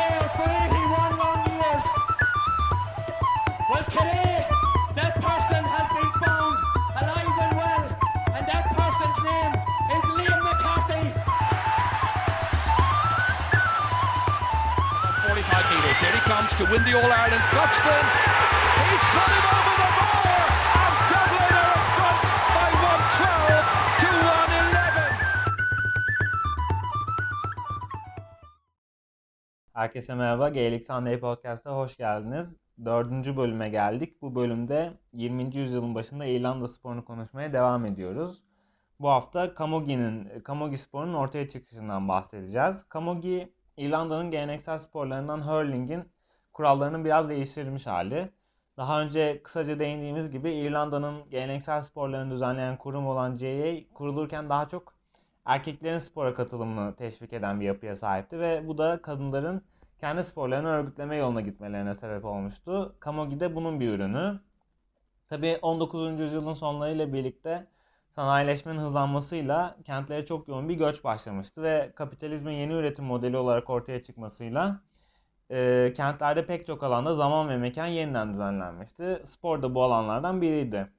sail for 81 long years. Well, today, that person has been found alive and well, and that person's name is Liam McCarthy. About 45 metres. Here he comes to win the All Ireland. Cluxton. He's put it over Herkese merhaba. Gaelic Sunday Podcast'a hoş geldiniz. Dördüncü bölüme geldik. Bu bölümde 20. yüzyılın başında İrlanda sporunu konuşmaya devam ediyoruz. Bu hafta Camogi'nin, Camogi sporunun ortaya çıkışından bahsedeceğiz. Camogi, İrlanda'nın geleneksel sporlarından hurling'in kurallarının biraz değiştirilmiş hali. Daha önce kısaca değindiğimiz gibi İrlanda'nın geleneksel sporlarını düzenleyen kurum olan GAA kurulurken daha çok erkeklerin spora katılımını teşvik eden bir yapıya sahipti ve bu da kadınların kendi sporlarını örgütleme yoluna gitmelerine sebep olmuştu. Camogi de bunun bir ürünü. Tabii 19. yüzyılın sonlarıyla birlikte sanayileşmenin hızlanmasıyla kentlere çok yoğun bir göç başlamıştı ve kapitalizmin yeni üretim modeli olarak ortaya çıkmasıyla e, kentlerde pek çok alanda zaman ve mekan yeniden düzenlenmişti. Spor da bu alanlardan biriydi.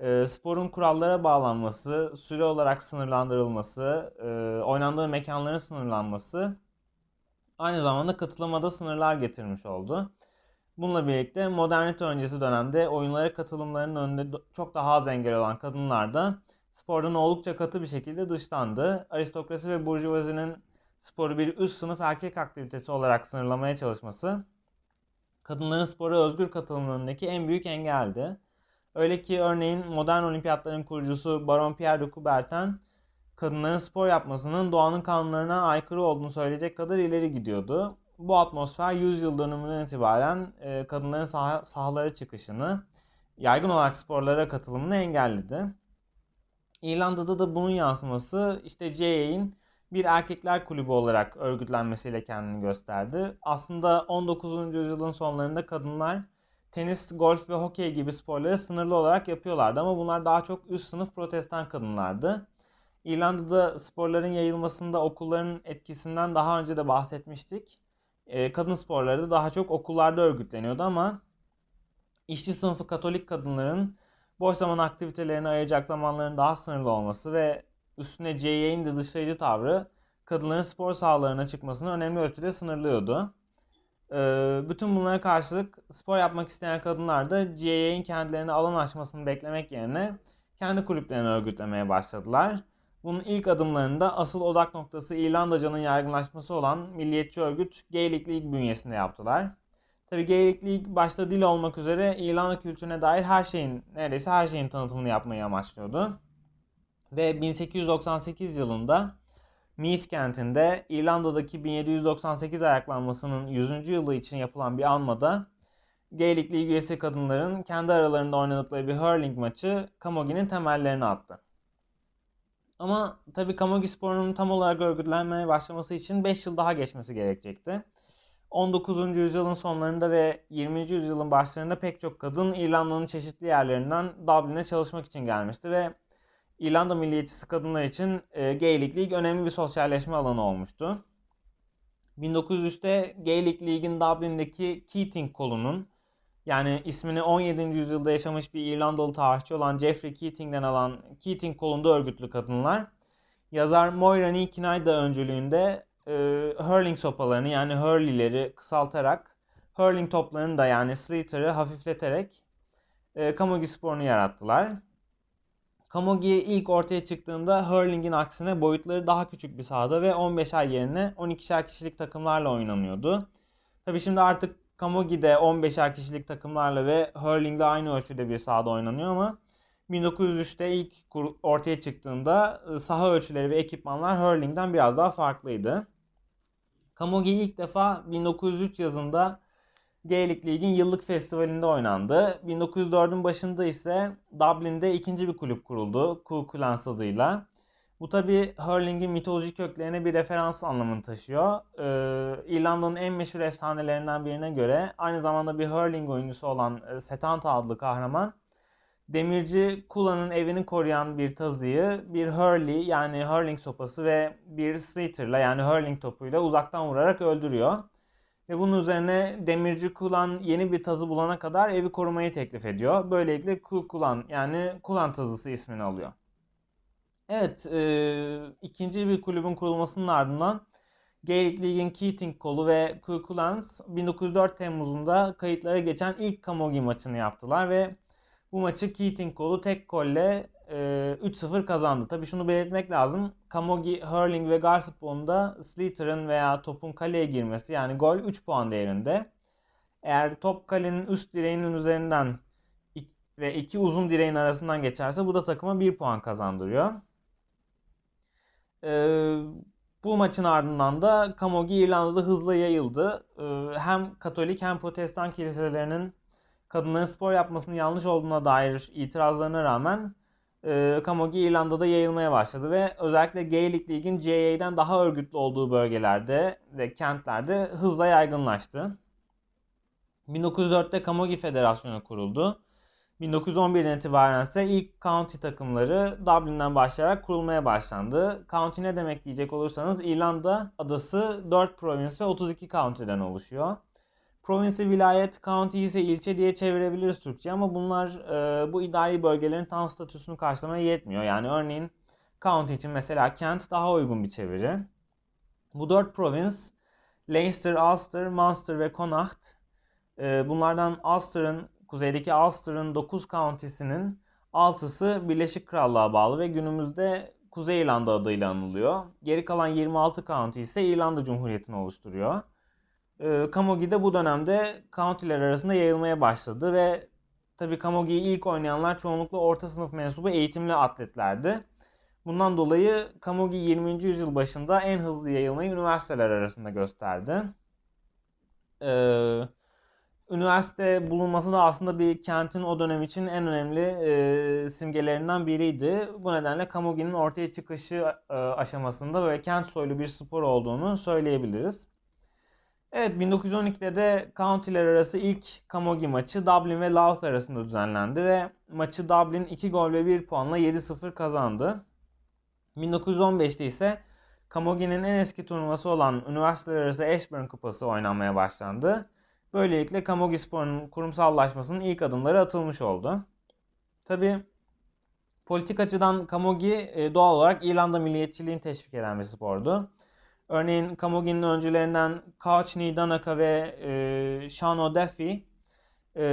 E, sporun kurallara bağlanması, süre olarak sınırlandırılması, e, oynandığı mekanların sınırlanması aynı zamanda katılımada sınırlar getirmiş oldu. Bununla birlikte modernite öncesi dönemde oyunlara katılımlarının önünde çok daha az engel olan kadınlar da spordan oldukça katı bir şekilde dışlandı. Aristokrasi ve burjuvazinin sporu bir üst sınıf erkek aktivitesi olarak sınırlamaya çalışması kadınların spora özgür katılımının önündeki en büyük engeldi. Öyle ki örneğin modern olimpiyatların kurucusu Baron Pierre de Coubertin kadınların spor yapmasının doğanın kanunlarına aykırı olduğunu söyleyecek kadar ileri gidiyordu. Bu atmosfer 100 yıl dönümünden itibaren e, kadınların saha, sahalara çıkışını, yaygın olarak sporlara katılımını engelledi. İrlanda'da da bunun yansıması işte GAA'in bir erkekler kulübü olarak örgütlenmesiyle kendini gösterdi. Aslında 19. yüzyılın sonlarında kadınlar tenis, golf ve hokey gibi sporları sınırlı olarak yapıyorlardı ama bunlar daha çok üst sınıf protestan kadınlardı. İrlanda'da sporların yayılmasında okulların etkisinden daha önce de bahsetmiştik. Ee, kadın sporları da daha çok okullarda örgütleniyordu ama işçi sınıfı Katolik kadınların boş zaman aktivitelerine ayıracak zamanların daha sınırlı olması ve üstüne CYA'nin de dışlayıcı tavrı kadınların spor sahalarına çıkmasını önemli ölçüde sınırlıyordu. Bütün bunlara karşılık spor yapmak isteyen kadınlar da GAA'nin kendilerine alan açmasını beklemek yerine kendi kulüplerini örgütlemeye başladılar. Bunun ilk adımlarında asıl odak noktası İrlandaca'nın yaygınlaşması olan milliyetçi örgüt Gaelic League bünyesinde yaptılar. Tabi Gaelic League başta dil olmak üzere İrlanda kültürüne dair her şeyin, neredeyse her şeyin tanıtımını yapmayı amaçlıyordu. Ve 1898 yılında Meath kentinde İrlanda'daki 1798 ayaklanmasının 100. yılı için yapılan bir anmada Gaelic League üyesi kadınların kendi aralarında oynadıkları bir hurling maçı Camogi'nin temellerini attı. Ama tabii Camogi sporunun tam olarak örgütlenmeye başlaması için 5 yıl daha geçmesi gerekecekti. 19. yüzyılın sonlarında ve 20. yüzyılın başlarında pek çok kadın İrlanda'nın çeşitli yerlerinden Dublin'e çalışmak için gelmişti ve İrlanda milliyetçisi kadınlar için e, Gaelic League önemli bir sosyalleşme alanı olmuştu. 1903'te Gaelic League'in Dublin'deki Keating kolunun yani ismini 17. yüzyılda yaşamış bir İrlandalı tarihçi olan Geoffrey Keating'den alan Keating kolunda örgütlü kadınlar yazar Moira Nick Kinayda öncülüğünde e, hurling sopalarını yani hurley'leri kısaltarak hurling toplarını da yani sliotar'ı hafifleterek e, Camogi sporunu yarattılar. Camogi ilk ortaya çıktığında hurling'in aksine boyutları daha küçük bir sahada ve 15'er yerine 12'şer kişilik takımlarla oynanıyordu. Tabi şimdi artık Camogi'de 15'er kişilik takımlarla ve hurling'de aynı ölçüde bir sahada oynanıyor ama 1903'te ilk ortaya çıktığında saha ölçüleri ve ekipmanlar hurling'den biraz daha farklıydı. Camogi ilk defa 1903 yazında Gaelic League'in yıllık festivalinde oynandı. 1904'ün başında ise Dublin'de ikinci bir kulüp kuruldu. Ku Clans adıyla. Bu tabi hurling'in mitolojik köklerine bir referans anlamını taşıyor. Ee, İrlanda'nın en meşhur efsanelerinden birine göre aynı zamanda bir hurling oyuncusu olan e, Setanta adlı kahraman demirci Kula'nın evini koruyan bir tazıyı bir hurley yani hurling sopası ve bir sliotar'la yani hurling topuyla uzaktan vurarak öldürüyor. Ve bunun üzerine demirci Kulan yeni bir tazı bulana kadar evi korumayı teklif ediyor. Böylelikle Kulan yani Kulan tazısı ismini alıyor. Evet, e, ikinci bir kulübün kurulmasının ardından Gaelic League'in Keating kolu ve Kulans 1904 Temmuz'unda kayıtlara geçen ilk Camogie maçını yaptılar ve bu maçı Keating kolu tek golle 3-0 kazandı. Tabi şunu belirtmek lazım. Camogie hurling ve gar futbolunda slitter'ın veya topun kaleye girmesi yani gol 3 puan değerinde. Eğer top kalenin üst direğinin üzerinden ve iki uzun direğin arasından geçerse bu da takıma 1 puan kazandırıyor. Ee, bu maçın ardından da Camogie İrlanda'da hızla yayıldı. Ee, hem Katolik hem Protestan kiliselerinin kadınların spor yapmasının yanlış olduğuna dair itirazlarına rağmen e, İrlanda'da yayılmaya başladı ve özellikle Gaelic League'in GAA'den daha örgütlü olduğu bölgelerde ve kentlerde hızla yaygınlaştı. 1904'te Camogie Federasyonu kuruldu. 1911'den itibaren ise ilk county takımları Dublin'den başlayarak kurulmaya başlandı. County ne demek diyecek olursanız İrlanda adası 4 province ve 32 county'den oluşuyor. Province, vilayet, county ise ilçe diye çevirebiliriz Türkçe ama bunlar e, bu idari bölgelerin tam statüsünü karşılamaya yetmiyor. Yani örneğin county için mesela kent daha uygun bir çeviri. Bu 4 province Leinster, Ulster, Munster ve Connacht. E, bunlardan Ulster'ın kuzeydeki Ulster'ın 9 county'sinin 6'sı Birleşik Krallığa bağlı ve günümüzde Kuzey İrlanda adıyla anılıyor. Geri kalan 26 county ise İrlanda Cumhuriyeti'ni oluşturuyor. E, Camogie de bu dönemde county'ler arasında yayılmaya başladı ve tabi Camogie'yi ilk oynayanlar çoğunlukla orta sınıf mensubu eğitimli atletlerdi. Bundan dolayı Camogie 20. yüzyıl başında en hızlı yayılmayı üniversiteler arasında gösterdi. Eee üniversite bulunması da aslında bir kentin o dönem için en önemli e, simgelerinden biriydi. Bu nedenle Camogie'nin ortaya çıkışı e, aşamasında böyle kent soylu bir spor olduğunu söyleyebiliriz. Evet 1912'de de county'ler arası ilk Camogie maçı Dublin ve Louth arasında düzenlendi ve maçı Dublin 2 gol ve 1 puanla 7-0 kazandı. 1915'te ise Camogie'nin en eski turnuvası olan Üniversiteler Arası Ashburn Kupası oynanmaya başlandı. Böylelikle Camogie Spor'un kurumsallaşmasının ilk adımları atılmış oldu. Tabi politik açıdan Camogie doğal olarak İrlanda milliyetçiliğini teşvik eden bir spordu. Örneğin Camogie'nin öncülerinden Couchney Danaka ve e, Sean O'Duffy e,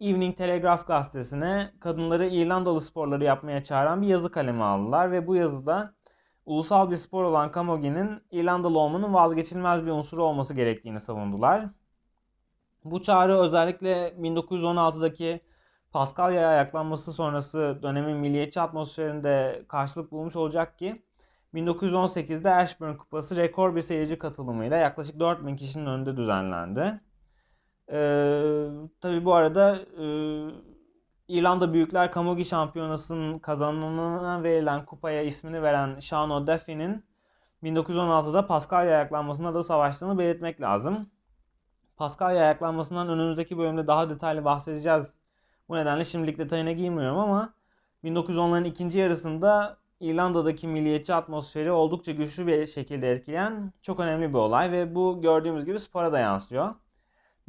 Evening Telegraph gazetesine kadınları İrlandalı sporları yapmaya çağıran bir yazı kalemi aldılar ve bu yazıda ulusal bir spor olan Camogie'nin İrlandalı olmanın vazgeçilmez bir unsuru olması gerektiğini savundular. Bu çağrı özellikle 1916'daki Paskalya ayaklanması sonrası dönemin milliyetçi atmosferinde karşılık bulmuş olacak ki 1918'de Ashburn Kupası rekor bir seyirci katılımıyla yaklaşık 4000 kişinin önünde düzenlendi. Ee, tabii bu arada e, İrlanda Büyükler Camogie Şampiyonası'nın kazananına verilen kupaya ismini veren Sean O'Duffy'nin 1916'da Paskalya ayaklanmasında da savaştığını belirtmek lazım. Paskalya ayaklanmasından önümüzdeki bölümde daha detaylı bahsedeceğiz. Bu nedenle şimdilik detayına girmiyorum ama 1910'ların ikinci yarısında İrlanda'daki milliyetçi atmosferi oldukça güçlü bir şekilde etkileyen çok önemli bir olay ve bu gördüğümüz gibi spora da yansıyor.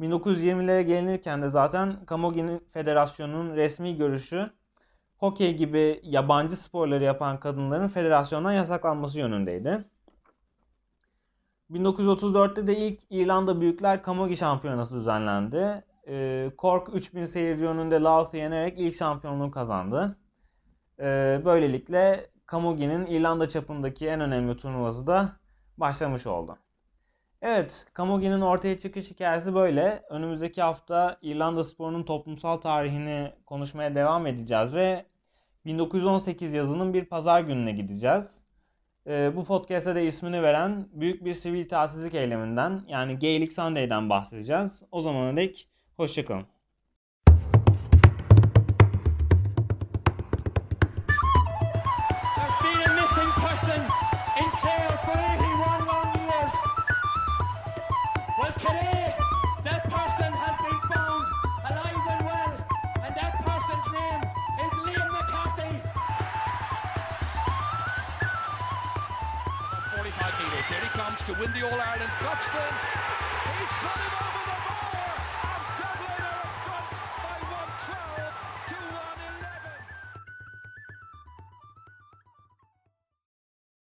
1920'lere gelinirken de zaten Camogie'nin federasyonunun resmi görüşü hokey gibi yabancı sporları yapan kadınların federasyondan yasaklanması yönündeydi. 1934'te de ilk İrlanda Büyükler Camogie Şampiyonası düzenlendi. Cork 3000 seyirci önünde Louth'u yenerek ilk şampiyonluğu kazandı. Böylelikle Camogie'nin İrlanda çapındaki en önemli turnuvası da başlamış oldu. Evet, Camogie'nin ortaya çıkış hikayesi böyle. Önümüzdeki hafta İrlanda sporunun toplumsal tarihini konuşmaya devam edeceğiz ve 1918 yazının bir pazar gününe gideceğiz. Ee, bu podcast'e de ismini veren büyük bir sivil itaatsizlik eyleminden yani Gaelic Sunday'den bahsedeceğiz. O zamana dek hoşçakalın. Person in Clare for 81 long years. Well, today, that person has been found alive and well, and that person's name is Liam McCarthy. 25 metres. Here he comes to win the All Ireland.